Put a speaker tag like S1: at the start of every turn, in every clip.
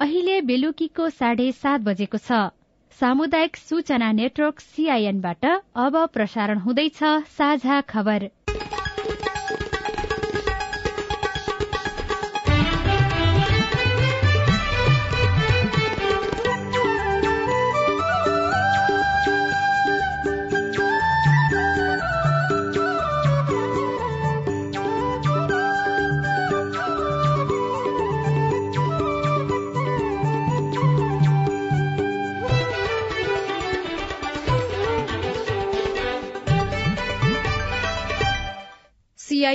S1: अहिले बेलुकीको साढे सात बजेको छ। सामुदायिक सूचना नेटवर्क सीआईएनबाट अब प्रसारण हुँदैछ साझा खबर।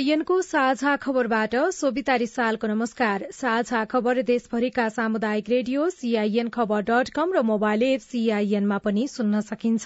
S2: सीआईएनको साझा खबरबाट सोभिता रिसालको नमस्कार। साझा खबर देशभरिका सामुदायिक रेडियो सीआईएन खबर डट कम र मोबाइल एप सीआईएनमा पनि सुन्न सकिन्छ।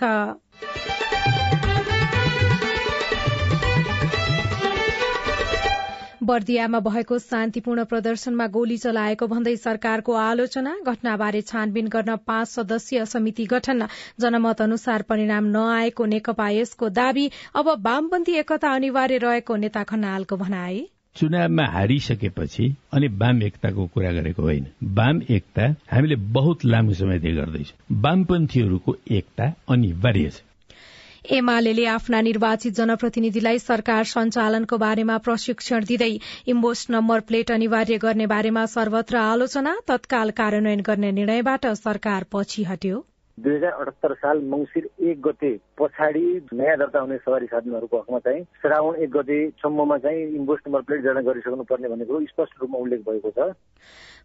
S2: बर्दियामा भएको शान्तिपूर्ण प्रदर्शनमा गोली चलाएको भन्दै सरकारको आलोचना घटनाबारे छानबिन गर्न पाँच सदस्यीय समिति गठन जनमत अनुसार परिणाम नआएको नेकपा यसको दावी अब वामपन्थी एकता अनिवार्य रहेको नेता खनालको भनाए
S3: चुनावमा हारिसकेपछि अनि वाम एकताको कुरा गरेको होइन। वाम एकता हामीले बहुत लामो समयदेखि गर्दैछौँ। वामपन्थीहरूको एकता अनिवार्य छ।
S2: एमाले आफ्ना निर्वाचित जनप्रतिनिधिलाई सरकार सञ्चालनको बारेमा प्रशिक्षण दिँदै इम्बोस नम्बर प्लेट अनिवार्य गर्ने बारेमा सर्वत्र आलोचना तत्काल कार्यान्वयन गर्ने निर्णयबाट सरकार पछि हट्यो।
S4: दुई हजार अठहत्तर साल मङ्सिर एक गते पछाडि नयाँ दर्ता हुने सवारी साधनहरूको हकमा चाहिँ श्रावण एक गतेसम्ममा चाहिँ इन्भोइस नम्बर प्लेट जडा गरिसक्नु पर्ने भन्ने कुरो स्पष्ट रूपमा उल्लेख भएको छ।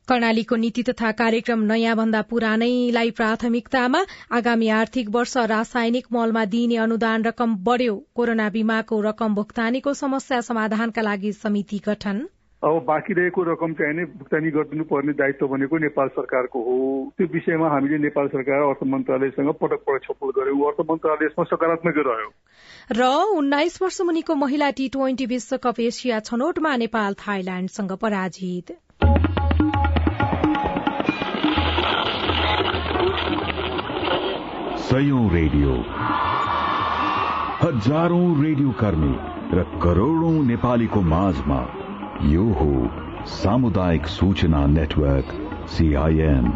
S2: कर्णालीको नीति तथा कार्यक्रम नयाँ भन्दा पुरानैलाई प्राथमिकतामा आगामी आर्थिक वर्ष रासायनिक मलमा दिइने अनुदान रकम बढ़्यो। कोरोना बीमाको रकम भुक्तानीको समस्या समाधानका लागि समिति गठन।
S5: अब बाँकी रहेको रकम चाहिँ नै भुक्तानी गरिदिनु पर्ने दायित्व भनेको नेपाल सरकारको हो। त्यो विषयमा हामीले नेपाल सरकार अर्थ मन्त्रालयसँग पटक पटक छलफल गर्यौं। अर्थ मन्त्रालयमा सकारात्मक रह्यो।
S2: र उन्नाइस वर्ष मुनिको महिला टी ट्वेन्टी विश्वकप एसिया छनौटमा नेपाल थाइल्याण्डसँग पराजित।
S6: सयौं रेडियो हजारौं रेडियो कर्मी र करोड़ौं नेपालीको माझमा यो हो सामुदायिक सूचना नेटवर्क सीआईएन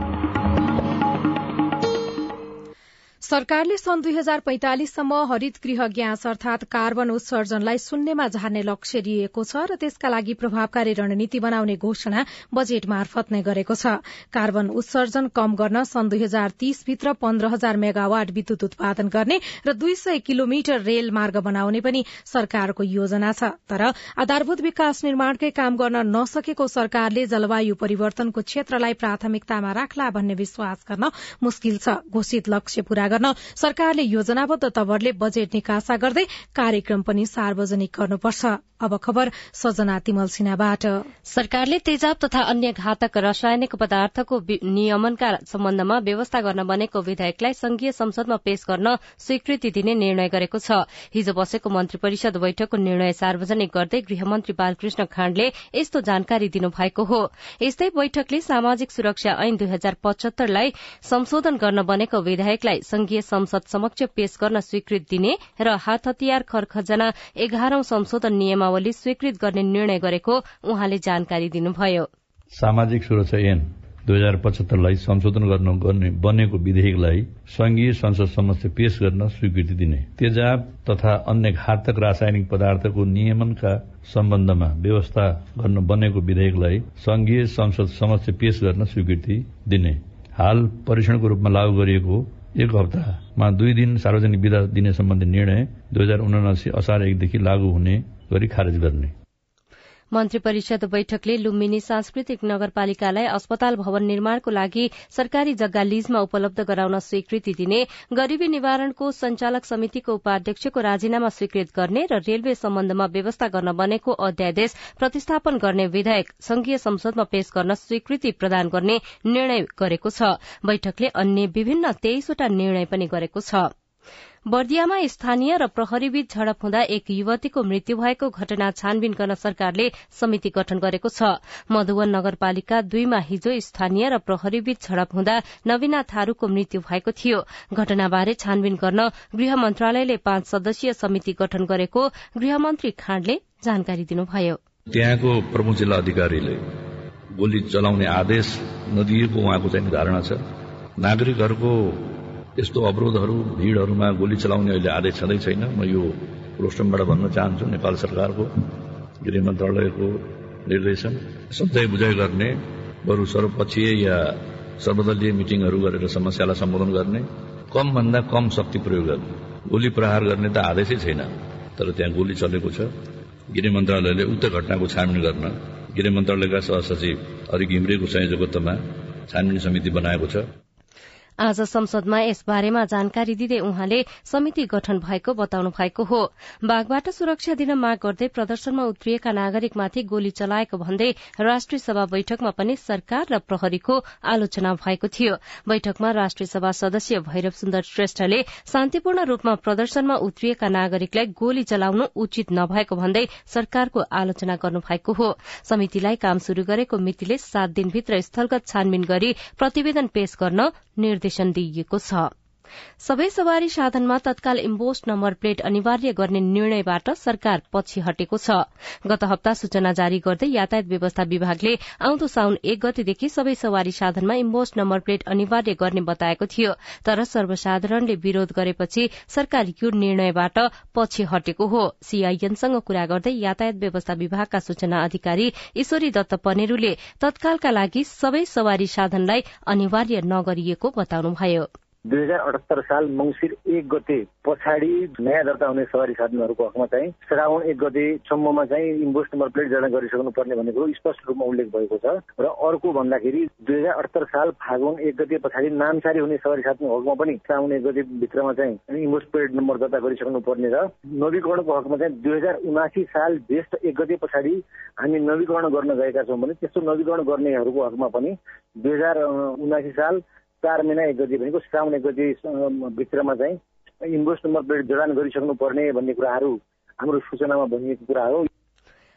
S2: सरकारले सन् दुई हजार पैंतालिससम्म हरित गृह ग्यास अर्थात कार्बन उत्सर्जनलाई शून्यमा झार्ने लक्ष्य लिएको छ र त्यसका लागि प्रभावकारी रणनीति बनाउने घोषणा बजेट मार्फत नै गरेको छ। कार्बन उत्सर्जन कम गर्न सन् दुई हजार तीसभित्र पन्ध्र हजार मेगावाट विद्युत उत्पादन गर्ने र दुई सय किलोमिटर रेल मार्ग बनाउने पनि सरकारको योजना छ। तर आधारभूत विकास निर्माणकै काम गर्न नसकेको सरकारले जलवायु परिवर्तनको क्षेत्रलाई प्राथमिकतामा राख्ला भन्ने विश्वास गर्न मुस्किल छ। घोषित लक्ष्य पूरा गर्न सरकारले योजनाबद्ध तवरले बजेट निकासा गर्दै कार्यक्रम पनि सार्वजनिक गर्नुपर्छ। अब खबर सजना तिमल
S7: सरकारले तेजाब तथा अन्य घातक रासायनिक पदार्थको नियमनका सम्बन्धमा व्यवस्था गर्न बनेको विधेयकलाई संघीय संसदमा पेश गर्न स्वीकृति दिने निर्णय गरेको छ। हिजो बसेको मन्त्री परिषद बैठकको निर्णय सार्वजनिक गर्दै गृहमन्त्री बालकृष्ण खाण्डले यस्तो जानकारी दिनुभएको हो। यस्तै बैठकले सामाजिक सुरक्षा ऐन दुई हजार पचहत्तरलाई संशोधन गर्न बनेको विधेयकलाई संघीय संसद समक्ष पेश गर्न स्वीकृति दिने र हात हतियार खरखजना एघारौं संशोधन नियमावली स्वीकृत गर्ने निर्णय गरेको उहाँले जानकारी दिनुभयो।
S8: सामाजिक सुरक्षा ऐन दुई हजार पचहत्तरलाई संशोधन गर्ने बनेको विधेयकलाई संघीय संसद समक्ष पेश गर्न स्वीकृति दिने। तेजाब तथा अन्य घातक रासायनिक पदार्थको नियमनका सम्बन्धमा व्यवस्था गर्न बनेको विधेयकलाई संघीय संसद समक्ष पेश गर्न स्वीकृति दिने। हाल परीक्षणको रूपमा लागू गरिएको एक हप्तामा दुई दिन सार्वजनिक विदा दिने सम्बन्धी निर्णय दुई हजार उनासी असार एकदेखि लागू हुने गरी खारेज गर्ने।
S7: मन्त्री परिषद बैठकले लुम्बिनी सांस्कृतिक नगरपालिकालाई अस्पताल भवन निर्माणको लागि सरकारी जग्गा लीजमा उपलब्ध गराउन स्वीकृति दिने गरीबी निवारणको संचालक समितिको उपाध्यक्षको राजीनामा स्वीकृत गर्ने र रेलवे सम्बन्धमा व्यवस्था गर्न बनेको अध्यादेश प्रतिस्थापन गर्ने विधेयक संघीय संसदमा पेश गर्न स्वीकृति प्रदान गर्ने निर्णय गरेको छ। बैठकले अन्य विभिन्न तेइसवटा निर्णय पनि गरेको छ। बर्दियामा स्थानीय र प्रहरीबीच झड़प हुँदा एक युवतीको मृत्यु भएको घटना छानबिन गर्न सरकारले समिति गठन गरेको छ। मधुवन नगरपालिका दुईमा हिजो स्थानीय र प्रहरीबीच झड़प हुँदा नवीना थारूको मृत्यु भएको थियो। घटनाबारे छानबिन गर्न गृह मन्त्रालयले पाँच सदस्यीय समिति गठन गरेको गृहमन्त्री खाँडले जानकारी दिनुभयो।
S9: त्यहाँको प्रमुख जिल्ला अधिकारीले
S8: गोली चलाउने आदेश नदिएको उहाँको चाहिँ धारणा छ। नागरिकहरूको यस्तो अवरोधहरू भीड़हरूमा गोली चलाउने अहिले आदेश छँदै छैन। म यो प्रोस्टमबाट भन्न चाहन्छु नेपाल सरकारको गृह मन्त्रालयको निर्देशन। सधैँ बुझाइ गर्ने बरु सर्वपक्षीय या सर्वदलीय मिटिङहरू गरेर समस्यालाई सम्बोधन गर्ने कम भन्दा कम शक्ति प्रयोग गर्ने। गोली प्रहार गर्ने त आदेशै छैन तर त्यहाँ गोली चलेको छ। गृह मन्त्रालयले उक्त घटनाको छानबिन गर्न गृह मन्त्रालयका सहसचिव अरि घिम्रेको संयोजकत्वमा छानबिन समिति बनाएको छ।
S7: आज संसदमा यस बारेमा जानकारी दिँदै उहाँले समिति गठन भएको बताउनु भएको हो। बाघबाट सुरक्षा दिन माग गर्दै प्रदर्शनमा उत्रिएका नागरिकमाथि गोली चलाएको भन्दै राष्ट्रिय सभा बैठकमा पनि सरकार र प्रहरीको आलोचना भएको थियो। बैठकमा राष्ट्रिय सभा सदस्य भैरव सुन्दर श्रेष्ठले शान्तिपूर्ण रूपमा प्रदर्शनमा उत्रिएका नागरिकलाई गोली चलाउनु उचित नभएको भन्दै सरकारको आलोचना गर्नु भएको हो। समितिलाई काम शुरू गरेको मितिले सात दिनभित्र स्थलगत छानबिन गरी प्रतिवेदन पेश गर्न निर्देशन दिइएको छ। सबै सवारी साधनमा तत्काल इम्बोस्ट नम्बर प्लेट अनिवार्य गर्ने निर्णयबाट सरकार पछि हटेको छ। गत हप्ता सूचना जारी गर्दै यातायात व्यवस्था विभागले आउँदो साउन एक गतेदेखि सबै सवारी साधनमा इम्बोस्ट नम्बर प्लेट अनिवार्य गर्ने बताएको थियो। तर सर्वसाधारणले विरोध गरेपछि सरकार यो निर्णयबाट पछि हटेको हो। सीआईएनसँग कुरा गर्दै यातायात व्यवस्था विभागका सूचना अधिकारी ईश्वरी दत्त पनेरूले तत्कालका लागि सबै सवारी साधनलाई अनिवार्य नगरिएको बताउनुभयो।
S4: दुई हजार अठहत्तर साल मंगिर एक गते पछाडि नयाँ दर्ता हुने सवारी साधनहरूको हकमा चाहिँ श्रावण एक गतेसम्ममा चाहिँ इन्भोइस नम्बर प्लेट जडा गरिसक्नु पर्ने भन्ने कुरो स्पष्ट रूपमा उल्लेख भएको छ र अर्को भन्दाखेरि दुई हजार अठहत्तर साल फागुन एक गते पछाडि नामसारी हुने सवारी साधनको हकमा पनि श्रावण एक गते भित्रमा चाहिँ इन्भोइस प्लेट नम्बर दर्ता गरिसक्नु पर्ने र नवीकरणको हकमा चाहिँ दुई हजार उनासी साल ज्येष्ठ एक गते पछाडि हामी नवीकरण गर्न गएका छौँ भने त्यस्तो नवीकरण गर्नेहरूको हकमा पनि दुई हजार उनासी साल चार महिना एक गति भनेको श्रावण एक गति भित्रमा चाहिँ इन्भोइस नम्बर प्लेट जडान गरिसक्नु पर्ने भन्ने कुराहरू हाम्रो सूचनामा भनिएको कुरा हो।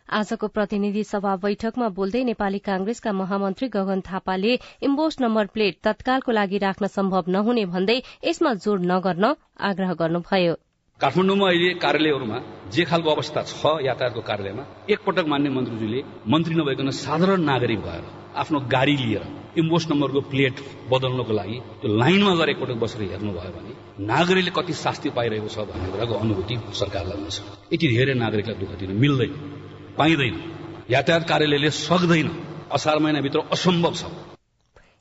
S7: आजको प्रतिनिधि सभा बैठकमा बोल्दै नेपाली कांग्रेसका महामन्त्री गगन थापाले इम्बोस नम्बर प्लेट तत्कालको लागि राख्न सम्भव नहुने भन्दै यसमा जोड़ नगर्न आग्रह गर्नुभयो।
S9: काठमाडौँमा अहिले कार्यालयहरूमा जे खालको अवस्था छ यातायातको कार्यालयमा एकपटक मान्य मन्त्रीजीले मन्त्री नभइकन साधारण नागरिक भएर आफ्नो गाडी लिएर इम्बोस नम्बरको प्लेट बदल्नको लागि त्यो लाइनमा गएर एकपटक बसेर हेर्नुभयो भने नागरिकले कति शास्ति पाइरहेको छ भन्ने कुराको अनुभूति सरकारलाई हुन्छ। यति धेरै नागरिकलाई दुःख दिन मिल्दैन पाइँदैन यातायात कार्यालयले सक्दैन असार महिनाभित्र असम्भव छ।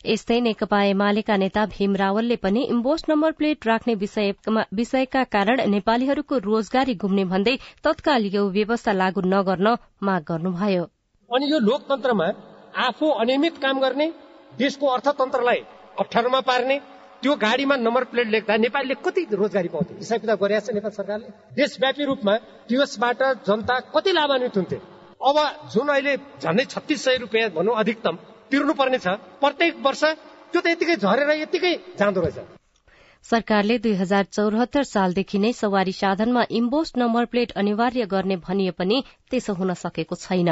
S7: यस्तै नेकपा एमालेका नेता भीम रावलले पनि इम्बोस नम्बर प्लेट राख्ने विषयका कारण नेपालीहरूको रोजगारी गुम्ने भन्दै तत्काल यो व्यवस्था लागू नगर्न माग गर्नुभयो।
S10: अनि यो लोकतन्त्रमा आफू अनियमित काम गर्ने देशको अर्थतन्त्रलाई अप्ठ्यारोमा पार्ने त्यो गाडीमा नम्बर प्लेट लेख्दा नेपालीले कति रोजगारी पाउँथे? हिसाब किताब गरिरहेको छ नेपाल सरकारले। देशव्यापी रूपमा टिएसबाट जनता कति लाभान्वित हुन्थे? अब जुन अहिले झन्डै छत्तिस सय रुपियाँ भनौँ अधिकतम तिर्नुपर्ने छ प्रत्येक वर्ष त्यो त यतिकै झरेर यतिकै जाँदो रहेछ।
S7: सरकारले दुई हजार चौरात्तर सालदेखि नै सवारी साधनमा इम्बोस नम्बर प्लेट अनिवार्य गर्ने भनिए पनि त्यसो हुन सकेको छैन।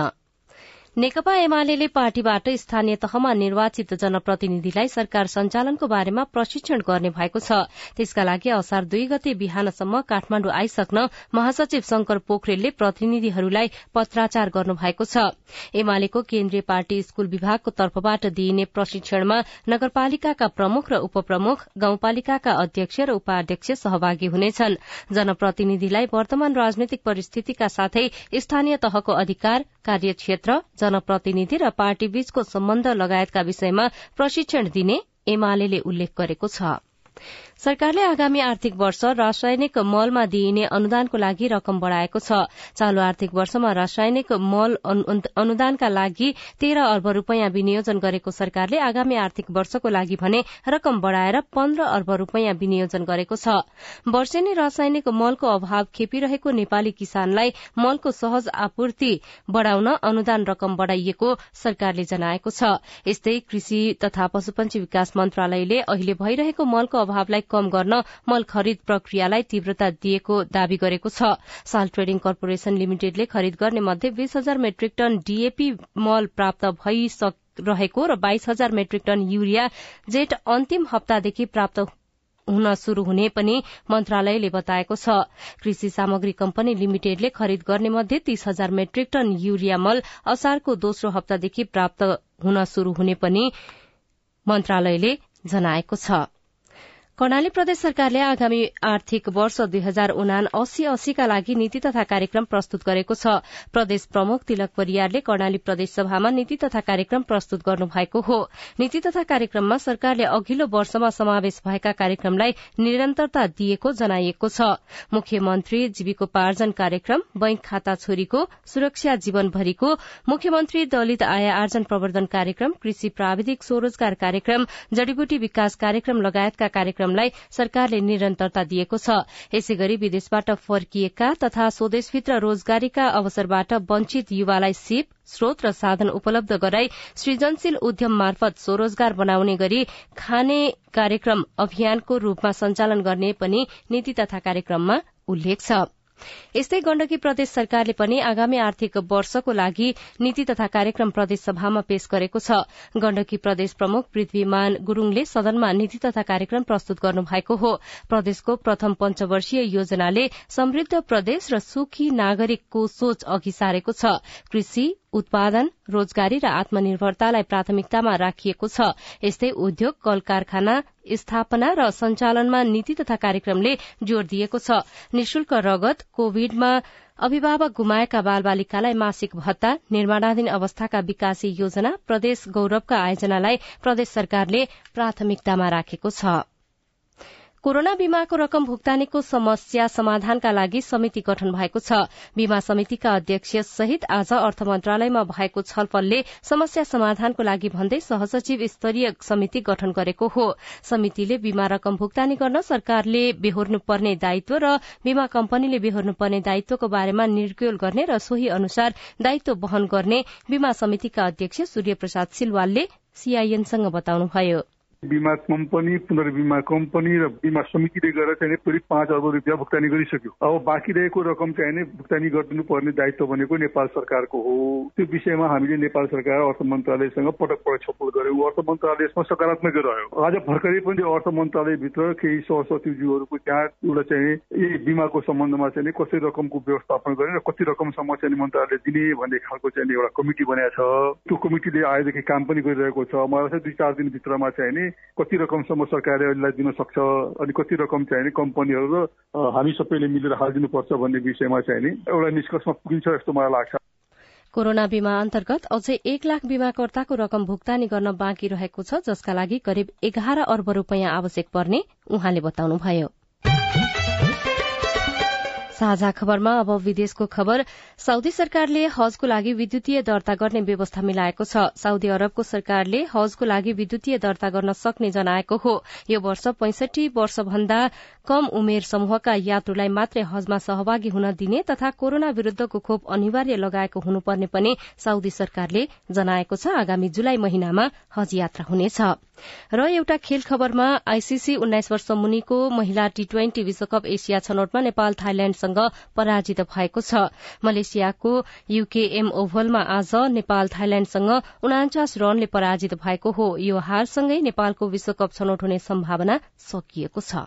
S7: नेकपा एमाले पार्टीबाट स्थानीय तहमा निर्वाचित जनप्रतिनिधिलाई सरकार सञ्चालनको बारेमा प्रशिक्षण गर्ने भएको छ। त्यसका लागि असार दुई गते बिहानसम्म काठमाण्डु आइसक्न महासचिव शंकर पोखरेलले प्रतिनिधिहरूलाई पत्राचार गर्नु भएको छ। एमालेको केन्द्रीय पार्टी स्कूल विभागको तर्फबाट दिइने प्रशिक्षणमा नगरपालिकाका प्रमुख र उपप्रमुख गाउँपालिकाका अध्यक्ष र उपाध्यक्ष सहभागी हुनेछन्। जनप्रतिनिधिलाई वर्तमान राजनैतिक परिस्थितिका साथै स्थानीय तहको अधिकार कार्यक्षेत्र जनप्रतिनिधि र पार्टी बीचको सम्बन्ध लगायतका विषयमा प्रशिक्षण दिने एमाले उल्लेख गरेको छ। सरकारले आगामी आर्थिक वर्ष रासायनिक मलमा दिइने अनुदानको लागि रकम बढ़ाएको छ। चालू आर्थिक वर्षमा रासायनिक मल अनुदानका लागि तेह्र अर्ब रूपियाँ विनियोजन गरेको सरकारले आगामी आर्थिक वर्षको लागि भने रकम बढ़ाएर पन्ध्र अर्ब रूपियाँ विनियोजन गरेको छ। वर्षेनी रासायनिक मलको अभाव खेपिरहेको नेपाली किसानलाई मलको सहज आपूर्ति बढ़ाउन अनुदान रकम बढ़ाइएको सरकारले जनाएको छ। यस्तै कृषि तथा पशुपन्छी विकास मन्त्रालयले अहिले भइरहेको मलको अभावलाई कम गर्न मल खरिद प्रक्रियालाई तीव्रता दिएको दावी गरेको छ। साल ट्रेडिङ कर्पोरेशन लिमिटेडले खरिद गर्ने मध्ये बीस हजार मेट्रिक टन डीएपी मल प्राप्त भइरहेको र बाइस हजार मेट्रिक टन युरिया जेठ अन्तिम हप्तादेखि प्राप्त हुन शुरू हुने पनि मन्त्रालयले बताएको छ। कृषि सामग्री कम्पनी लिमिटेडले खरिद गर्ने मध्ये तीस हजार मेट्रिक टन युरिया मल असारको दोस्रो हप्तादेखि प्राप्त हुन शुरू हुने पनि मन्त्रालयले जनाएको छ। कर्णाली प्रदेश सरकारले आगामी आर्थिक वर्ष दुई हजार उना अस्सी अस्सीका लागि नीति तथा कार्यक्रम प्रस्तुत गरेको छ। प्रदेश प्रमुख तिलक परियारले कर्णाली प्रदेश सभामा नीति तथा कार्यक्रम प्रस्तुत गर्नुभएको हो। नीति तथा कार्यक्रममा सरकारले अघिल्लो वर्षमा समावेश भएका कार्यक्रमलाई निरन्तरता दिएको जनाइएको छ। मुख्यमन्त्री जीविकोपार्जन कार्यक्रम बैंक खाता छोरीको सुरक्षा जीवनभरिको मुख्यमन्त्री दलित आय आर्जन प्रवर्धन कार्यक्रम कृषि प्राविधिक स्वरोजगार कार्यक्रम जड़ीबुटी विकास कार्यक्रम लगायतका कार्यक्रम कार्यक्रमलाई सरकारले निरन्तरता दिएको छ। यसै गरी विदेशबाट फर्किएका तथा स्वदेशभित्र रोजगारीका अवसरबाट वञ्चित युवालाई सिप स्रोत र साधन उपलब्ध गराई सृजनशील उद्यम मार्फत स्वरोजगार बनाउने गरी खाने कार्यक्रम अभियानको रूपमा सञ्चालन गर्ने पनि नीति तथा कार्यक्रममा उल्लेख छ। यस्तै गण्डकी प्रदेश सरकारले पनि आगामी आर्थिक वर्षको लागि नीति तथा कार्यक्रम प्रदेश सभामा पेश गरेको छ। गण्डकी प्रदेश प्रमुख पृथ्वीमान गुरूङले सदनमा नीति तथा कार्यक्रम प्रस्तुत गर्नुभएको हो। प्रदेशको प्रथम पञ्चवर्षीय योजनाले समृद्ध प्रदेश र सुखी नागरिकको सोच अघि सारेको छ। कृषि उत्पादन रोजगारी र आत्मनिर्भरतालाई प्राथमिकतामा राखिएको छ। यस्तै उद्योग कल कारखाना स्थापना र सञ्चालनमा नीति तथा कार्यक्रमले जोड़ दिएको छ। निशुल्क रगत कोविडमा अभिभावक गुमाएका बाल बालिकालाई मासिक भत्ता निर्माणाधीन अवस्थाका विकासी योजना प्रदेश गौरवका आयोजनालाई प्रदेश सरकारले प्राथमिकतामा राखेको छ। कोरोना बीमाको रकम भुक्तानीको समस्या समाधानका लागि समिति गठन भएको छ। बीमा समितिका अध्यक्ष सहित आज अर्थ मन्त्रालयमा भएको छलफलले समस्या समाधानको लागि भन्दै सहसचिव स्तरीय समिति गठन गरेको हो। समितिले बीमा रकम भुक्तानी गर्न सरकारले बेहोर्नुपर्ने दायित्व र बीमा कम्पनीले बेहोर्नुपर्ने दायित्वको बारेमा निर्क्योल गर्ने र सोही अनुसार दायित्व वहन गर्ने बीमा समितिका अध्यक्ष सूर्य प्रसाद सिलवालले सीआईएनसँग बताउनुभयो।
S5: बिमा कम्पनी पुनर्बिमा कम्पनी र बिमा समितिले गएर चाहिँ करिब पाँच अर्ब रुपियाँ भुक्तानी गरिसक्यो। अब बाँकी रहेको रकम चाहिँ भुक्तानी गरिदिनु पर्ने दायित्व भनेको नेपाल सरकारको हो। त्यो विषयमा हामीले नेपाल सरकार अर्थ मन्त्रालयसँग पटक पटक छलफल गर्यौँ। अर्थ मन्त्रालय यसमा सकारात्मक रह्यो। आज भर्खरै पनि अर्थ मन्त्रालयभित्र केही सहसचिवज्यूहरूको त्यहाँ एउटा चाहिँ यही बिमाको सम्बन्धमा चाहिँ कसरी रकमको व्यवस्थापन गर्ने र कति रकमसम्म चाहिँ मन्त्रालयले दिने भन्ने खालको चाहिँ एउटा कमिटी बनाएको छ। त्यो कमिटीले आएदेखि काम पनि गरिरहेको छ। मलाई चाहिँ दुई चार दिनभित्रमा चाहिँ कति रकमसम्म सरकारले यसलाई दिन सक्छ? अनि कति रकम चाहिँ कम्पनीहरू र हामी सबैले मिलेर हालिदिनुपर्छ भन्ने विषयमा चाहिँ एउटा निष्कर्षमा पुगिन्छ जस्तो मलाई लाग्छ।
S7: कोरोना बीमा अन्तर्गत अझै एक लाख बीमाकर्ताको रकम भुक्तानी गर्न बाँकी रहेको छ जसका लागि करिब एघार अर्ब रूपियाँ आवश्यक पर्ने उहाँले बताउनुभयो। साझा खबरमा अब विदेशको खबर। साउदी सरकारले हजको लागि विद्युतीय दर्ता गर्ने व्यवस्था मिलाएको छ। साउदी अरबको सरकारले हजको लागि विद्युतीय दर्ता गर्न सक्ने जनाएको हो। यो वर्ष पैंसठी वर्षभन्दा कम उमेर समूहका यात्रुलाई मात्रै हजमा सहभागी हुन दिने तथा कोरोना विरूद्धको खोप अनिवार्य लगाएको हुनुपर्ने पनि साउदी सरकारले जनाएको छ। आगामी जुलाई महिनामा हज यात्रा हुनेछ। र एउटा खेल खबरमा आईसीसी उन्नाइस वर्ष मुनिको महिला टी ट्वेन्टी विश्वकप एसिया छनौटमा नेपाल थाइल्याण्डसँग पराजित भएको छ। मलेसियाको यूकेएम ओभलमा आज नेपाल थाइल्याण्डसँग उनाचास रनले पराजित भएको हो। यो हारसँगै नेपालको विश्वकप छनौट हुने सम्भावना सकिएको छ।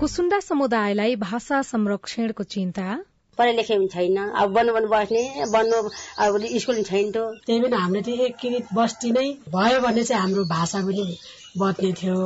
S2: कुसुण्डा समुदायलाई भाषा संरक्षणको चिन्ता?
S11: पढाइ लेखाइ पनि छैन। अब बन्नु बन्नु बस्ने बन्नु अब स्कुल छैन
S12: त्यही पनि हाम्रो त्यो एकीकृत बस्ती नै भयो भने चाहिँ हाम्रो भाषा पनि बच्ने थियो।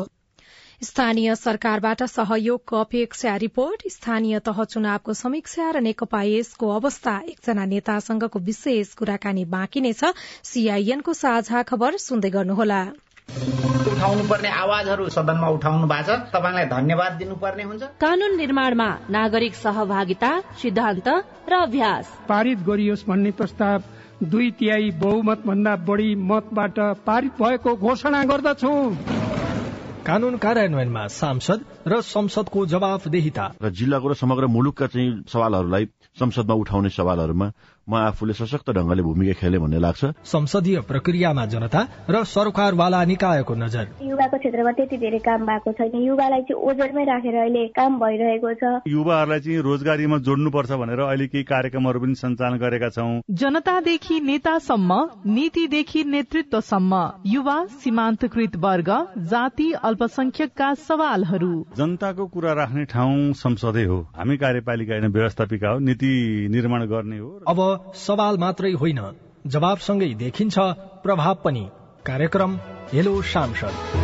S2: स्थानीय सरकारबाट सहयोगको अपेक्षा रिपोर्ट स्थानीय तह चुनावको समीक्षा र नेकपा यसको अवस्था एकजना नेतासँगको विशेष कुराकानी बाँकी नै छ। सीआईएनको साझा खबर सुन्दै गर्नुहोला।
S13: उठाउनु पर्ने आवाजहरू सदनमा उठाउनु भएको छ। तपाईँलाई धन्यवाद दिनुपर्ने हुन्छ।
S14: कानून निर्माणमा नागरिक सहभागिता सिद्धान्त र अभ्यास।
S15: पारित गरियोस् भन्ने प्रस्ताव दुई तिहाई बहुमत भन्दा बढी मतबाट पारित भएको घोषणा गर्दछु।
S16: कानून कार्यान्वयनमा सांसद र संसदको जवाफदेहिता।
S17: र जिल्लाको र समग्र मुलुकका चाहिँ सवालहरूलाई संसदमा उठाउने सवालहरूमा म आफूले सशक्त ढंगले भूमिका खेले भन्ने लाग्छ।
S16: संसदीय प्रक्रियामा जनता र सरकारवाला निकायको नजर।
S18: युवाको क्षेत्रमा त्यति धेरै काम भएको छैन। युवालाई चाहिँ ओजरमै राखेर अहिले काम भइरहेको छ।
S19: युवाहरूलाई चाहिँ रोजगारीमा जोड्नुपर्छ भनेर अहिले केही कार्यक्रमहरू पनि सञ्चालन गरेका छौँ।
S20: जनतादेखि नेतासम्म नीतिदेखि नेतृत्वसम्म युवा सीमान्तकृत वर्ग जाति अल्पसंख्यकका सवालहरू।
S19: जनताको कुरा राख्ने ठाउँ संसदै हो। हामी कार्यपालिका होइन व्यवस्थापिका हो नीति निर्माण गर्ने हो।
S16: अब सवाल मात्रै होइन जवाबसँगै देखिन्छ प्रभाव पनि। कार्यक्रम हेलो सांसद।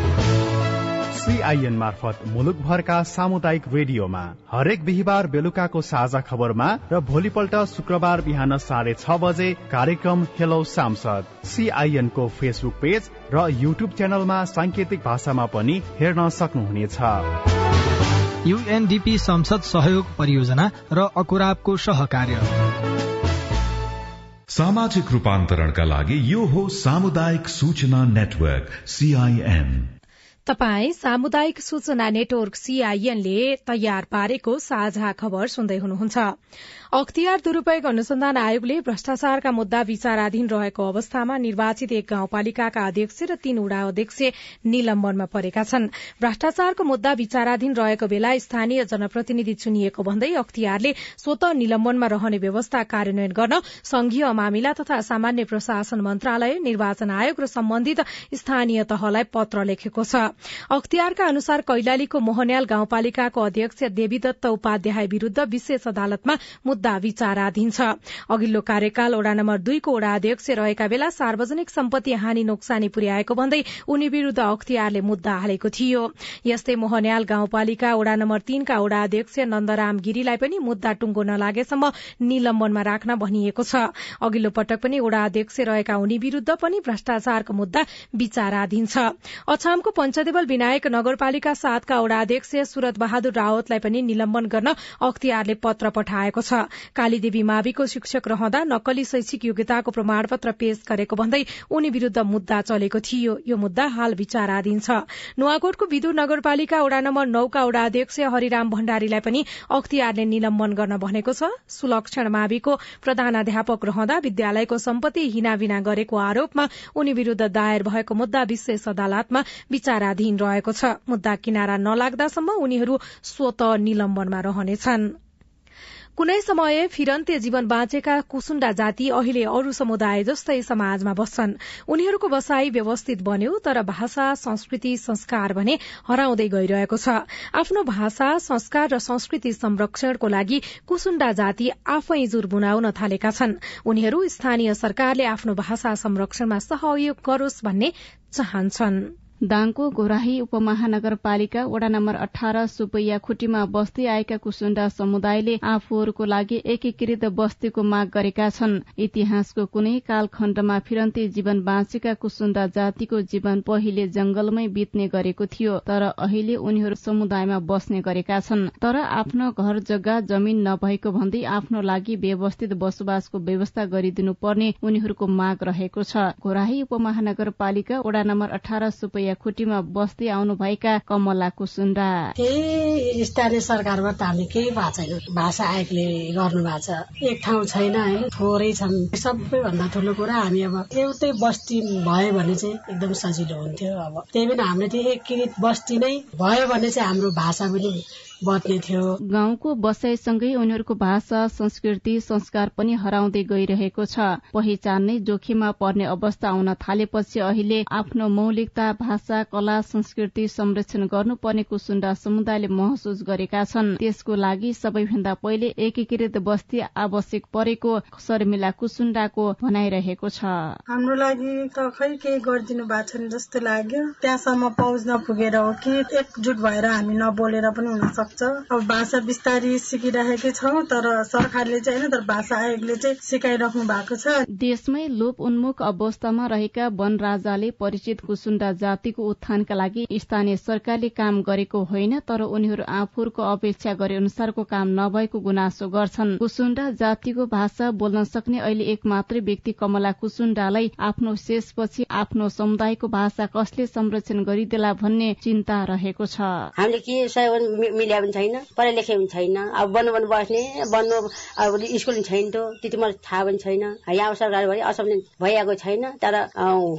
S21: सीआईएन मार्फत मुलुकभरका सामुदायिक रेडियोमा हरेक बिहिबार बेलुकाको साझा खबरमा र भोलिपल्ट शुक्रबार बिहान साढे छ बजे कार्यक्रम हेलो सांसद। सीआईएन को फेसबुक पेज र युट्युब च्यानलमा सांकेतिक भाषामा पनि हेर्न सक्नुहुनेछ।
S16: युएनडीपी संसद सहयोग परियोजना र अकुराबको सहकार्य।
S6: सामाजिक रूपान्तरणका लागि यो हो सामुदायिक सूचना नेटवर्क सीआईएन
S2: तपाई सामुदायिक सूचना नेटवर्क सीआईएनले तयार पारेको साझा खबर सुन्दै हुनुहुन्छ। अख्तियार दुरूपयोग अनुसन्धान आयोगले भ्रष्टाचारका मुद्दा विचाराधीन रहेको अवस्थामा निर्वाचित एक गाउँपालिकाका अध्यक्ष र तीन वडा अध्यक्ष निलम्बनमा परेका छन्। भ्रष्टाचारको मुद्दा विचाराधीन रहेको बेला स्थानीय जनप्रतिनिधि चुनिएको भन्दै अख्तियारले स्वत निलम्बनमा रहने व्यवस्था कार्यान्वयन गर्न संघीय मामिला तथा सामान्य प्रशासन मन्त्रालय निर्वाचन आयोग र सम्बन्धित स्थानीय तहलाई पत्र लेखेको छ। अख्तियारका अनुसार कैलालीको मोहन्याल गाउँपालिकाको अध्यक्ष देवीदत्त उपाध्याय विरूद्ध विशेष अदालतमा मुद्दा विचाराधीन छ अघिल्लो कार्यकाल वडा नम्बर दुईको वडा अध्यक्ष रहेका बेला सार्वजनिक सम्पत्ति हानि नोक्सानी पुर्याएको भन्दै उनी विरूद्ध अख्तियारले मुद्दा हालेको थियो। यस्तै मोहन्याल गाउँपालिका वडा नम्बर तीनका वडा अध्यक्ष नन्दराम गिरीलाई पनि मुद्दा टुङ्गो नलागेसम्म निलम्बनमा राख्न भनिएको छ। अघिल्लो पटक पनि वडा अध्यक्ष रहेका उनी विरूद्ध पनि भ्रष्टाचारको मुद्दा विचाराधीन छ अछामको पञ्चदेवल विनायक नगरपालिका सातका वडा अध्यक्ष सुरत बहादुर रावतलाई पनि निलम्बन गर्न अख्तियारले पत्र पठाएको छ। कालीदेवी माविको शिक्षक रहँदा नक्कली शैक्षिक योग्यताको प्रमाणपत्र पेश गरेको भन्दै उनी विरूद्ध मुद्दा चलेको थियो। यो मुद्दा हाल विचाराधीन छ। नुवाकोटको विदुर नगरपालिका वडा नम्बर नौका वडा अध्यक्ष हरिराम भण्डारीलाई पनि अख्तियारले निलम्बन गर्न भनेको छ। सुलक्षण माविको प्रधानाध्यापक रहँदा विद्यालयको सम्पत्ति हिनाविना गरेको आरोपमा उनी विरूद्ध दायर भएको मुद्दा विशेष अदालतमा विचाराधीन रहेको छ। मुद्दा किनारा नलाग्दासम्म उनीहरू स्वत निलम्बनमा रहनेछन्। कुनै समय फिरन्ते जीवन बाँचेका कुसुण्डा जाति अहिले अरू समुदाय जस्तै समाजमा बस्छन्। उनीहरूको बसाई व्यवस्थित बन्यो तर भाषा संस्कृति संस्कार भने हराउँदै गइरहेको छ। आफ्नो भाषा संस्कार र संस्कृति संरक्षणको लागि कुसुण्डा जाति आफै जुर बुनाउन थालेका छन्। उनीहरू स्थानीय सरकारले आफ्नो भाषा संरक्षणमा सहयोग गरोस् भन्ने चाहन्छन्।
S22: दाङको घोराही उपमहानगरपालिका वडा नम्बर अठार सुपैया खुटीमा बस्दै आएका कुसुण्डा समुदायले आफूहरूको लागि एकीकृत बस्तीको माग गरेका छन्। इतिहासको कुनै कालखण्डमा फिरन्ती जीवन बाँचेका कुसुण्डा जातिको जीवन पहिले जंगलमै बित्ने गरेको थियो तर अहिले उनीहरू समुदायमा बस्ने गरेका छन्। तर आफ्नो घर जग्गा जमीन नभएको भन्दै आफ्नो लागि व्यवस्थित बसोबासको व्यवस्था गरिदिनु पर्ने उनीहरूको माग रहेको छ। घोराही उपमहानगरपालिका वडा नम्बर अठार सुपैया खुटीमा बस्दै आउनुभएका कमला कुसुण्डा
S12: केही स्थानीय सरकारबाट त हामी केही भएको छैन भाषा आयोगले गर्नु भएको छ। एक ठाउँ छैन होइन थोरै छन्। सबैभन्दा ठुलो कुरा हामी अब एउटै बस्ती भयो भने चाहिँ एकदम सजिलो हुन्थ्यो अब। त्यही पनि हामीले त्यो एकीकृत बस्ती नै भयो भने चाहिँ हाम्रो भाषा पनि बच्ने थियो।
S22: गाउँको बसाइसँगै उनीहरूको भाषा संस्कृति संस्कार पनि हराउँदै गइरहेको छ। पहिचान नै जोखिममा पर्ने अवस्था आउन थालेपछि अहिले आफ्नो मौलिकता भाषा कला संस्कृति संरक्षण गर्नुपर्ने कुसुण्डा समुदायले महसुस गरेका छन्। त्यसको लागि सबैभन्दा पहिले एकीकृत बस्ती आवश्यक परेको शर्मिला कुसुण्डाको भनाइरहेको छ।
S23: हाम्रो लागि त खै केही गरिदिनु भएको छैन जस्तो लाग्यो। त्यहाँसम्म पहुँच नपुगेर हो कि एकजुट भएर हामी नबोलेर पनि हुन सक्छ। अब भाषा बिस्तारी सिकिरहेकै छौँ तर सरकारले चाहिँ होइन तर भाषा आयोगले चाहिँ सिकाइराख्नु भएको छ।
S22: देशमै लोप उन्मुख अवस्थामा रहेका वन राजाले परिचित कुसुण्डा जातिको उत्थानका लागि स्थानीय सरकारले काम गरेको होइन तर उनीहरू आफूहरूको अपेक्षा गरे अनुसारको काम नभएको गुनासो गर्छन्। कुसुण्डा जातिको भाषा बोल्न सक्ने अहिले एक मात्रै व्यक्ति कमला कुसुण्डालाई आफ्नो शेषपछि आफ्नो समुदायको भाषा कसले संरक्षण गरिदेला भन्ने चिन्ता रहेको छ।
S11: हामीले के सहयोग मिल्या थाहा पनि छैन पढाइ लेखे पनि छैन। अब बन्नु बन्नु बस्ने बन्नु अब स्कुल छैन त्यो त्यति मलाई थाहा पनि छैन। यहाँ सरकार भने असम्झ भइरहेको छैन तर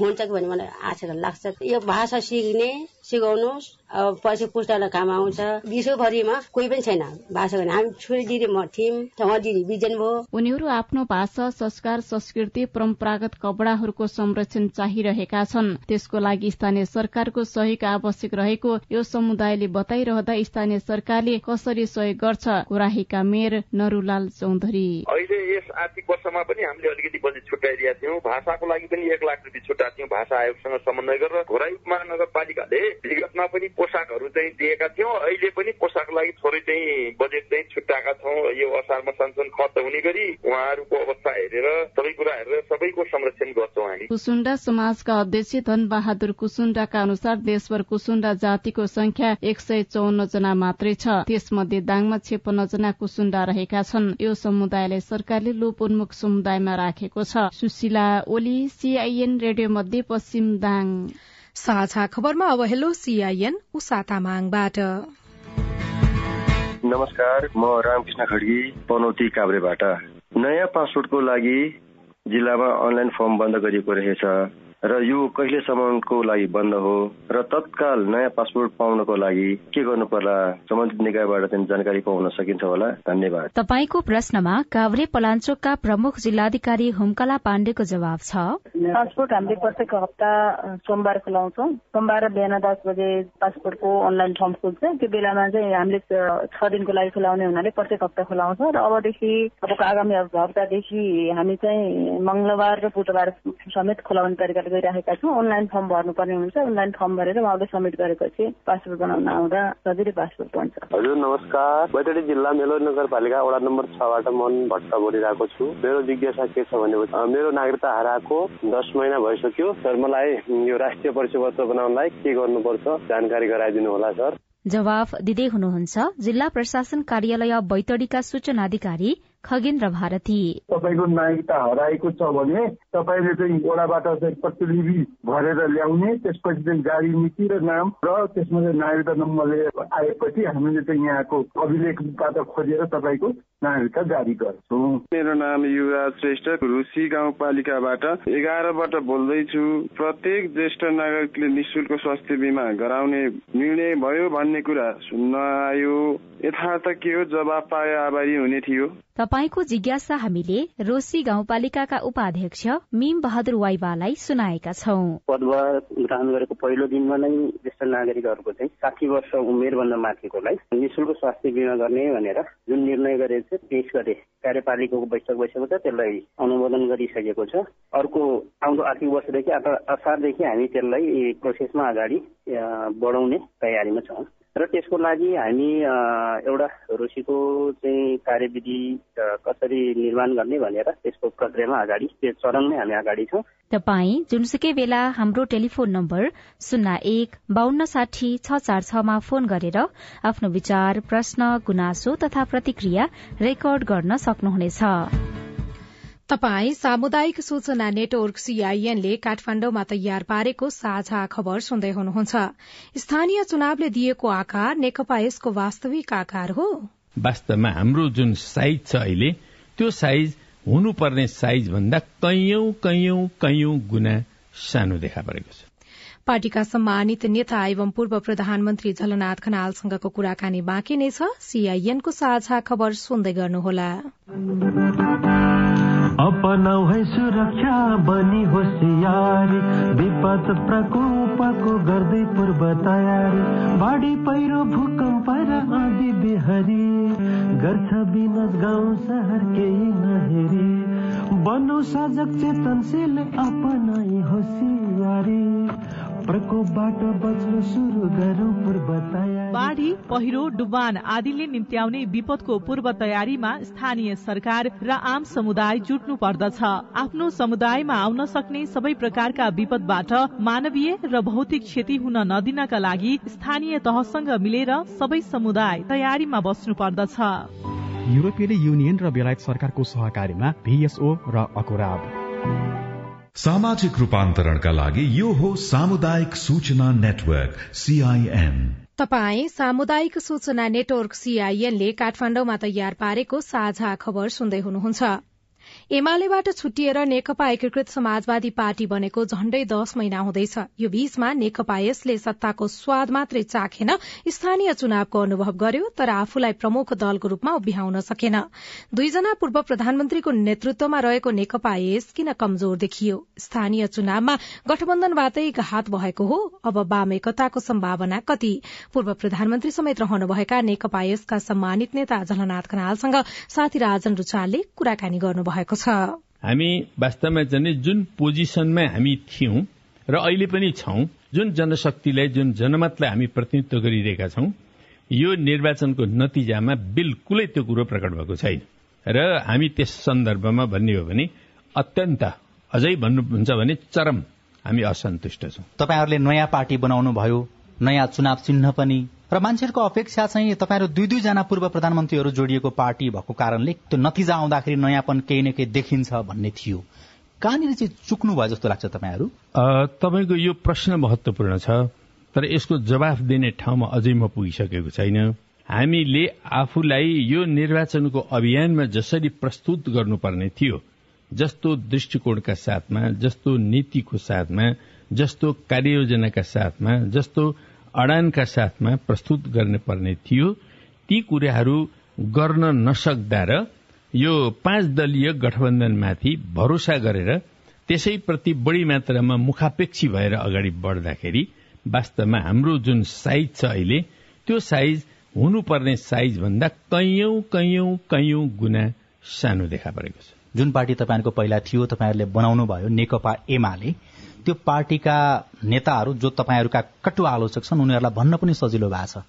S11: हुन्छ कि भन्ने मलाई आशा लाग्छ। यो भाषा सिक्ने सिकाउनुहोस्। अब पछि पुस्तालाई काम आउँछ। विश्वभरिमा कोही पनि छैन। भाषा भने हामी छोरी दिदी म थियौँ उहाँ दिदी बिजन भयो
S22: उनीहरू आफ्नो भाषा संस्कार संस्कृति परम्परागत कपडाहरूको संरक्षण चाहिरहेका छन्। त्यसको लागि स्थानीय सरकारको सहयोग आवश्यक रहेको यो समुदायले बताइरहँदा स्थानीय सरकारले कसरी सहयोग गर्छ? गुराहीका मेयर नरूलाल चौधरी।
S24: अहिले यस आर्थिक वर्षमा पनि हामीले अलिकति बजेट छुट्याइदिएका थियौँ। भाषाको लागि पनि एक लाख रुपियाँ छुट्याएको थियौँ। भाषा आयोगसँग समन्वय गरेर घोराई महानगरपालिकाले विगतमा पनि पोसाकहरू चाहिँ दिएका थियौँ। अहिले पनि पोसाकको लागि थोरै चाहिँ बजेट चाहिँ छुट्याएका छौँ। यो असारमा सनसन खर्च हुने गरी उहाँहरूको अवस्था हेरेर सबै कुरा हेरेर सबैको संरक्षण गर्छौँ हामी।
S22: कुसुण्डा समाजका अध्यक्ष धन बहादुर कुसुण्डाका अनुसार देशभर कुसुण्डा जातिको संख्या एक सय चौन्न जना मात्रै छ। त्यसमध्ये दाङमा छेपन्न जना कुसुण्डा रहेका छन्। यो समुदायलाई सरकारले लोप उन्मुख समुदायमा राखेको छ। सुशीला ओली सीआईएन रेडियो मध्ये पश्चिम दाङ।
S2: साझा खबरमा अब हेलो सीआईएन तामाङबाट
S25: नमस्कार म रामकृष्ण खड्गी पनौती काभ्रेबाट। नयाँ पासपोर्टको लागि जिल्लामा अनलाइन फर्म बन्द गरिएको रहेछ। र यो कहिलेसम्मको लागि बन्द हो? र तत्काल नयाँ पासपोर्ट पाउनको लागि के गर्नु पर्ला सम्बन्धित निकायबाट चाहिँ जानकारी पाउन सकिन्छ होला। धन्यवाद।
S26: तपाईँको प्रश्नमा काभ्रे पलाञ्चोकका प्रमुख जिल्लाधिकारी हुमकला पाण्डेको जवाब छ।
S27: पासपोर्ट हामीले प्रत्येक हप्ता सोमबार खुलाउँछौँ सोमबार बिहान दस बजे पासपोर्टको अनलाइन फर्म खुल्छ। त्यो बेलामा चाहिँ हामीले छ दिनको लागि खुलाउने हुनाले प्रत्येक हप्ता खुलाउँछौँ। र अबदेखि अब आगामी हप्तादेखि हामी चाहिँ मंगलबार र बुधबार समेत खुलाउने तरिकाले गइरहेका छौँ। अनलाइन फर्म भर्नुपर्ने हुन्छ। अनलाइन फर्म भरेर उहाँले सब्मिट गरेपछि पासपोर्ट बनाउन आउँदा सजिलै पासपोर्ट बन्छ।
S28: हजुर नमस्कार। बैतडी जिल्ला मेलो नगरपालिका वडा नम्बर छबाट मन भट्ट बोलिरहेको छु। मेरो जिज्ञासा के छ भने मेरो नागरिकता हराएको दस महिना भइसक्यो। सर मलाई यो राष्ट्रिय परिचय बनाउनलाई के गर्नुपर्छ जानकारी गराइदिनु होला सर?
S26: जवाफ दिँदै हुनुहुन्छ। जिल्ला प्रशासन कार्यालय बैतडीका सूचना अधिकारी खगेन्द्र भारती।
S29: तपाईँको नागरिकता हराएको छ भने तपाईँले चाहिँ ओडाबाट चाहिँ प्रतिलिपि भरेर ल्याउने त्यसपछि चाहिँ गाडी मिति र नाम र त्यसमा चाहिँ नागरिकता नम्बर लिएर आएपछि हामीले चाहिँ यहाँको अभिलेखबाट खोजेर तपाईँको नागरिकता जारी गर्छौँ।
S30: मेरो नाम युवराज श्रेष्ठ रुसी गाउँपालिकाबाट एघारबाट बोल्दैछु। प्रत्येक ज्येष्ठ नागरिकले निशुल्क स्वास्थ्य बिमा गराउने निर्णय भयो भन्ने कुरा सुन्न आयो। यथार्थ के हो? जवाब पाए आभारी हुने थियो।
S26: तपाईँको जिज्ञासा हामीले रोसी गाउँपालिकाका उपाध्यक्ष मिम बहादुर वाइबालाई सुनाएका छौं।
S31: पदभार ग्रहण गरेको पहिलो दिनमा नै ज्येष्ठ नागरिकहरूको चाहिँ साठी वर्ष उमेरभन्दा माथिकोलाई निशुल्क स्वास्थ्य बिमा गर्ने भनेर जुन निर्णय गरेको छ पेश गरे कार्यपालिकाको बैठक बसेको छ त्यसलाई अनुमोदन गरिसकेको छ। अर्को आउँदो आर्थिक वर्षदेखि असारदेखि हामी त्यसलाई प्रोसेसमा अगाडि बढाउने तयारीमा छौँ। र त्यसको लागि हामी एउटा रोसीको चाहिँ कार्यविधि कसरी निर्माण गर्ने भनेर त्यसको प्रक्रियामा अगाडि त्यो चरणमै हामी अगाडि छौँ।
S26: तपाई जुनसुकै बेला हाम्रो टेलिफोन नम्बर शून्य एक बान्न साठी छ चार छमा फोन गरेर आफ्नो विचार प्रश्न गुनासो तथा प्रतिक्रिया रेकर्ड गर्न सक्नुहुनेछ।
S2: तपाई सामुदायिक सूचना नेटवर्क सीआईएनले काठमाण्डुमा तयार पारेको साझा खबर सुन्दै हुनुहुन्छ। स्थानीय चुनावले दिएको आकार नेकपा यसको वास्तविक आकार हो।
S32: वास्तवमा हाम्रो जुन साइज छ अहिले त्यो साइज हुनुपर्ने साइज भन्दा कैयौं कैयौं कैयौं गुणा सानो देखा परेको छ।
S2: पार्टीका सम्मानित नेता एवं पूर्व प्रधानमन्त्री झलनाथ खनालसँगको कुराकानी बाँकी नै छ। सीआईएनको साझा खबर सुन्दै गर्नुहोला।
S33: अपनाउ है सुरक्षा बनी होसियारी विपद प्रकोपको गर्दै पूर्व तयारी। बाढी पहिरो भूकम्प र आँधी बिहारी। गर्छ विनाश गाउँ सहर केही नहेरी। बनौ सजग चेतनशील अपनाई होसियारी प्रकोपबाट बच्न सुरु
S20: बाढी पहिरो डुबान आदिले निम्त्याउने विपदको पूर्व तयारीमा स्थानीय सरकार र आम समुदाय जुट्नु पर्दछ आफ्नो समुदायमा आउन सक्ने सबै प्रकारका विपदबाट मानवीय र भौतिक क्षति हुन नदिनका लागि स्थानीय तहसँग मिलेर सबै समुदाय तयारीमा बस्नु पर्दछ
S21: युरोपियन युनियन र बेलायत सरकारको सहकारीमा भिएसओ र अकुराब।
S6: सामाजिक रूपान्तरणका लागि यो हो सामुदायिक सूचना नेटवर्क सीआईएन
S2: तपाई सामुदायिक सूचना नेटवर्क सीआईएनले काठमाण्डुमा तयार पारेको साझा खबर सुन्दै हुनुहुन्छ। एमालेबाट छुट्टिएर नेकपा एकीकृत समाजवादी पार्टी बनेको झण्डै दश महिना हुँदैछ। यो बीचमा नेकपा यसले सत्ताको स्वाद मात्रै चाखेन। स्थानीय चुनावको अनुभव गर्यो तर आफूलाई प्रमुख दलको रूपमा उभ्याउन सकेन। दुईजना पूर्व प्रधानमन्त्रीको नेतृत्वमा रहेको नेकपा यस किन कमजोर देखियो? स्थानीय चुनावमा गठबन्धनबाटै घात भएको हो। अब वाम एकताको सम्भावना कति? पूर्व प्रधानमन्त्री समेत रहनुभएका नेकपा यसका सम्मानित नेता झलनाथ खनालसँग साथी राजन रुचालले कुराकानी गर्नुभएको
S32: हामी वास्तवमा चाहिँ जुन पोजिसनमा हामी थियौं र अहिले पनि छौं जुन जनशक्तिलाई जुन जनमतलाई हामी प्रतिनिधित्व गरिरहेका छौं यो निर्वाचनको नतिजामा बिल्कुलै त्यो कुरो प्रकट भएको छैन। र हामी त्यस सन्दर्भमा भन्ने हो भने अत्यन्त अझै भन्नुहुन्छ भने चरम हामी असन्तुष्ट छौं।
S34: तपाईँहरूले नयाँ पार्टी बनाउनु भयो नयाँ चुनाव चिन्ह पनि र मान्छेहरूको अपेक्षा चाहिँ तपाईँहरू दुई दुईजना पूर्व प्रधानमन्त्रीहरू जोडिएको पार्टी भएको कारणले त्यो नतिजा आउँदाखेरि नयाँपन केही न केही देखिन्छ भन्ने थियो। कहाँनिर चाहिँ चुक्नु भयो जस्तो लाग्छ तपाईँहरू?
S32: तपाईँको यो प्रश्न महत्वपूर्ण छ तर यसको जवाफ दिने ठाउँमा अझै म पुगिसकेको छैन। हामीले आफूलाई यो निर्वाचनको अभियानमा जसरी प्रस्तुत गर्नुपर्ने थियो जस्तो दृष्टिकोणका साथमा जस्तो नीतिको साथमा जस्तो कार्ययोजनाका साथमा जस्तो अडानका साथमा प्रस्तुत गर्ने पर्ने थियो। ती कुराहरू गर्न नसक्दा र यो पाँच दलीय गठबन्धनमाथि भरोसा गरेर त्यसैप्रति बढ़ी मात्रामा मुखापेक्षी भएर अगाडि बढ्दाखेरि वास्तवमा हाम्रो जुन साइज छ अहिले त्यो साइज हुनुपर्ने साइज भन्दा कैयौं कैयौं कैयौं गुणा सानो देखा परेको छ।
S34: जुन पार्टी तपाईँहरूको पहिला थियो तपाईँहरूले बनाउनु भयो नेकपा एमाले त्यो पार्टीका नेताहरू जो तपाईँहरूका कटु आलोचक छन् उनीहरूलाई भन्न पनि सजिलो भएको छ।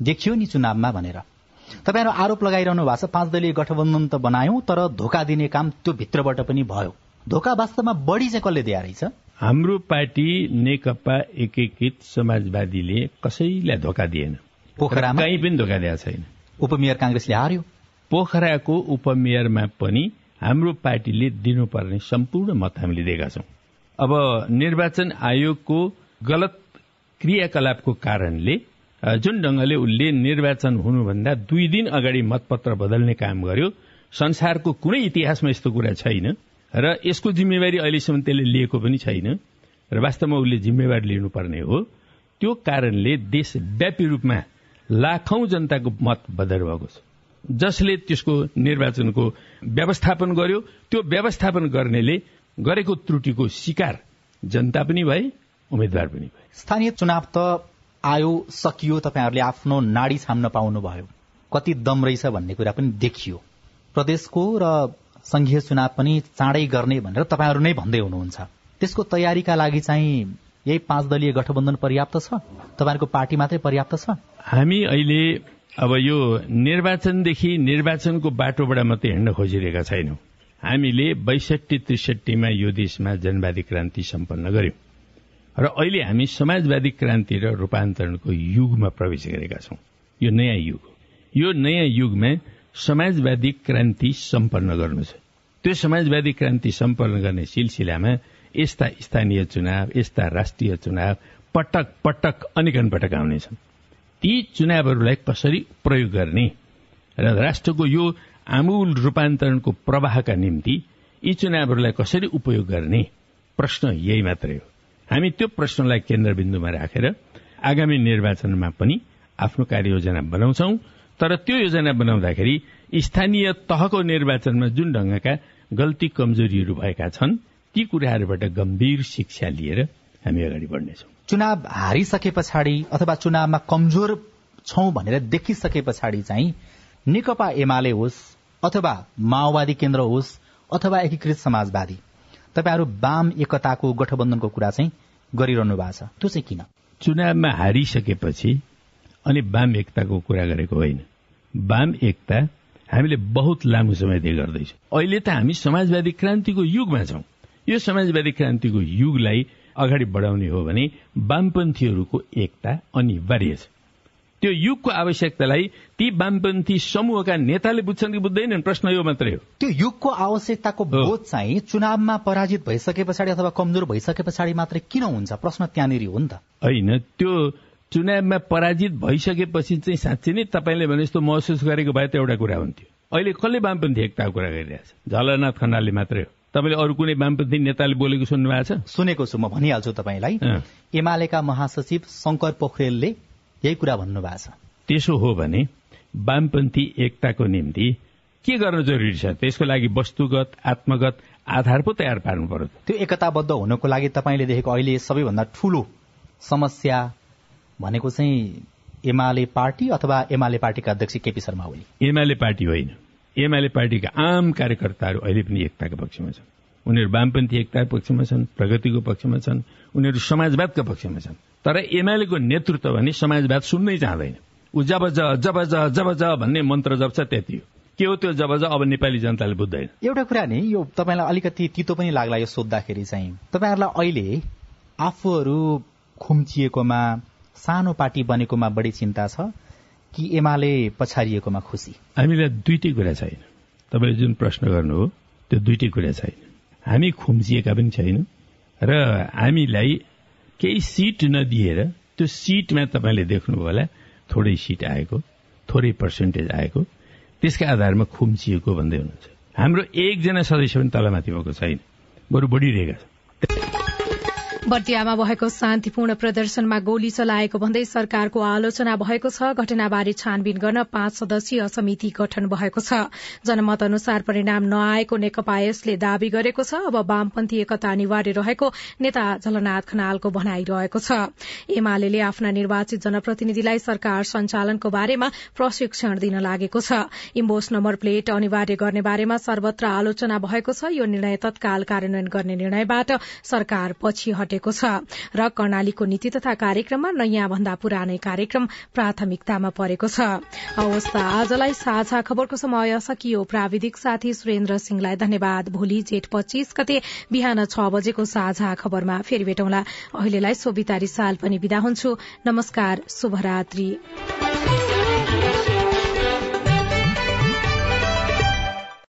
S34: देखियो नि चुनावमा भनेर। तपाईँहरू आरोप लगाइरहनु भएको छ पाँच दलीय गठबन्धन त बनायौं तर धोका दिने काम त्यो भित्रबाट पनि भयो। धोका वास्तवमा बढ़ी चाहिँ कसले दिया रहेछ?
S32: हाम्रो पार्टी नेकपा एकीकृत समाजवादीले कसैलाई धोका दिएन।
S34: पोखरामा?
S32: कहीँ पनि धोका दिएको छैन।
S34: उपमेयर कांग्रेसले हार्यो?
S32: पोखराको उपमेयरमा पनि हाम्रो पार्टीले दिनुपर्ने सम्पूर्ण मत हामीले दिएका छौं। अब निर्वाचन आयोगको गलत क्रियाकलापको कारणले जुन ढंगले उसले निर्वाचन हुनुभन्दा दुई दिन अगाडि मतपत्र बदल्ने काम गर्यो संसारको कुनै इतिहासमा यस्तो कुरा छैन र यसको जिम्मेवारी अहिलेसम्म त्यसले लिएको पनि छैन र वास्तवमा उसले जिम्मेवारी लिनुपर्ने हो। त्यो कारणले देशव्यापी रूपमा लाखौं जनताको मत बदर भएको छ। जसले त्यसको निर्वाचनको व्यवस्थापन गर्यो त्यो व्यवस्थापन गर्नेले गरेको त्रुटिको शिकार जनता पनि भए उम्मेद्वार पनि भए।
S34: स्थानीय चुनाव त आयो सकियो तपाईँहरूले आफ्नो नाडी छाम्न पाउनुभयो। कति दम रहेछ भन्ने कुरा पनि देखियो। प्रदेशको र संघीय चुनाव पनि चाँडै गर्ने भनेर तपाईँहरू नै भन्दै हुनुहुन्छ। त्यसको तयारीका लागि चाहिँ यही पाँच दलीय गठबन्धन पर्याप्त छ? तपाईँहरूको पार्टी मात्रै पर्याप्त छ?
S32: हामी अहिले अब यो निर्वाचनदेखि निर्वाचनको बाटोबाट मात्रै हिँड्न खोजिरहेका छैनौं। हामीले बैसठी त्रिसठीमा यो देशमा जनवादी क्रान्ति सम्पन्न गर्यौं। र अहिले हामी समाजवादी क्रान्ति र रूपान्तरणको युगमा प्रवेश गरेका छौं। यो नयाँ युग हो। यो नयाँ युगमा समाजवादी क्रान्ति सम्पन्न गर्नु छ। त्यो समाजवादी क्रान्ति सम्पन्न गर्ने सिलसिलामा यस्ता स्थानीय चुनाव यस्ता राष्ट्रिय चुनाव पटक पटक अनेकन पटक आउनेछन्। ती चुनावहरूलाई कसरी प्रयोग गर्ने र राष्ट्रको यो आमूल रूपान्तरणको प्रवाहका निम्ति यी चुनावहरूलाई कसरी उपयोग गर्ने प्रश्न यही मात्रै हो। हामी त्यो प्रश्नलाई केन्द्रबिन्दुमा राखेर आगामी निर्वाचनमा पनि आफ्नो कार्ययोजना बनाउँछौ तर त्यो योजना बनाउँदाखेरि स्थानीय तहको निर्वाचनमा जुन ढंगका गल्ती कमजोरीहरू भएका छन् ती कुराहरूबाट गम्भीर शिक्षा लिएर हामी अगाडि बढ्नेछौँ।
S34: चुनाव हारिसके पछाडि अथवा चुनावमा कमजोर छौं भनेर देखिसके पछाडि चाहिँ नेकपा एमाले होस् अथवा माओवादी केन्द्र होस् अथवा एकीकृत समाजवादी तपाईँहरू वाम एकताको गठबन्धनको कुरा चाहिँ गरिरहनु भएको छ। त्यो चाहिँ किन?
S32: चुनावमा हारिसकेपछि अनि वाम एकताको कुरा गरेको होइन। वाम एकता हामीले बहुत लामो समयदेखि गर्दैछौँ। अहिले त हामी समाजवादी क्रान्तिको युगमा छौं। यो समाजवादी क्रान्तिको युगलाई अगाडि बढाउने हो भने वामपन्थीहरूको एकता अनिवार्य छ। त्यो युगको आवश्यकतालाई ती वामपन्थी समूहका नेताले बुझ्छन् कि बुझ्दैनन्? प्रश्न यो मात्रै हो।
S34: त्यो युगको आवश्यकताको बोध चाहिँ चुनावमा पराजित भइसके पछाडि अथवा कमजोर भइसके पछाडि मात्रै किन हुन्छ? प्रश्न त्यहाँनिर हो नि त।
S32: होइन त्यो चुनावमा पराजित भइसकेपछि चाहिँ साँच्ची नै तपाईँले भने जस्तो महसुस गरेको भए त एउटा कुरा हुन्थ्यो। अहिले कसले वामपन्थी एकताको कुरा गरिरहेछ? झलनाथ खनालले मात्रै हो। तपाईँले अरू कुनै वामपन्थी नेताले बोलेको सुन्नु भएको छ?
S34: सुनेको छु म भनिहाल्छु तपाईँलाई। एमालेका महासचिव शङ्कर पोखरेलले यही कुरा भन्नुभएको छ।
S32: त्यसो हो भने वामपन्थी एकताको निम्ति के गर्न जरुरी छ? त्यसको लागि वस्तुगत आत्मगत आधार पो तयार पार्नु पर्यो
S34: त्यो एकताबद्ध हुनको लागि तपाईँले देखेको अहिले सबैभन्दा ठूलो समस्या भनेको चाहिँ एमाले पार्टी अथवा एमाले पार्टीका अध्यक्ष केपी शर्मा ओली
S32: एमाले पार्टी होइन। एमाले पार्टीका आम कार्यकर्ताहरू अहिले पनि एकताको पक्षमा छन्। उनीहरू वामपन्थी एकताको पक्षमा छन् प्रगतिको पक्षमा छन् उनीहरू समाजवादका पक्षमा छन्। तर एमालेको नेतृत्व भने समाजवाद सुन्नै चाहँदैन। ऊ जब ज जब ज जब ज भन्ने मन्त्र जप्छ त्यति हो। के हो त्यो जब ज? अब नेपाली जनताले बुझ्दैन।
S34: एउटा कुरा नि यो तपाईँलाई अलिकति तितो पनि लाग्ला यो सोद्धाखेरि चाहिँ। तपाईँहरूलाई अहिले आफूहरू खुम्चिएकोमा सानो पार्टी बनेकोमा बढी चिन्ता छ कि एमाले पछाडिएकोमा खुसी?
S32: हामीलाई दुइटै कुरा छैन। तपाईँले जुन प्रश्न गर्नु हो त्यो दुइटै कुरा छैन। हामी खुम्चिएका पनि छैन र हामीलाई केही सिट नदिएर त्यो सिटमा तपाईँले देख्नुभयो होला थोरै सिट आएको थोरै पर्सेन्टेज आएको त्यसका आधारमा खुम्चिएको भन्दै हुनुहुन्छ। हाम्रो एकजना सदस्य पनि तलमाथि भएको छैन बरु बढिरहेका छ
S2: बर्दियामा भएको शान्तिपूर्ण प्रदर्शनमा गोली चलाएको भन्दै सरकारको आलोचना भएको छ। घटनाबारे छानबिन गर्न पाँच सदस्यीय समिति गठन भएको छ। जनमत अनुसार परिणाम नआएको नेकपा यसले दावी गरेको छ। अब वामपन्थी एकता अनिवार्य रहेको नेता झलनाथ खनालको भनाइरहेको छ। एमाले आफ्ना निर्वाचित जनप्रतिनिधिलाई सरकार सञ्चालनको बारेमा प्रशिक्षण दिन लागेको छ। इम्बोस नम्बर प्लेट अनिवार्य गर्ने बारेमा सर्वत्र आलोचना भएको छ। यो निर्णय तत्काल कार्यान्वयन गर्ने निर्णयबाट सरकार पछि हटे। घटेको छ। र कर्णालीको नीति तथा कार्यक्रममा नयाँ भन्दा पुरानै कार्यक्रम प्राथमिकतामा परेको छ। अवस्था आजलाई साझा खबरको समय सकियो। प्राविधिक साथी सुरेन्द्र सिंहलाई धन्यवाद। भोलि जेठ पच्चीस गते बिहान छ बजेको साझा खबरमा फेरि भेटौँला। अहिलेलाई सोभितारी साल पनि विदा हुन्छु। नमस्कार शुभरात्री।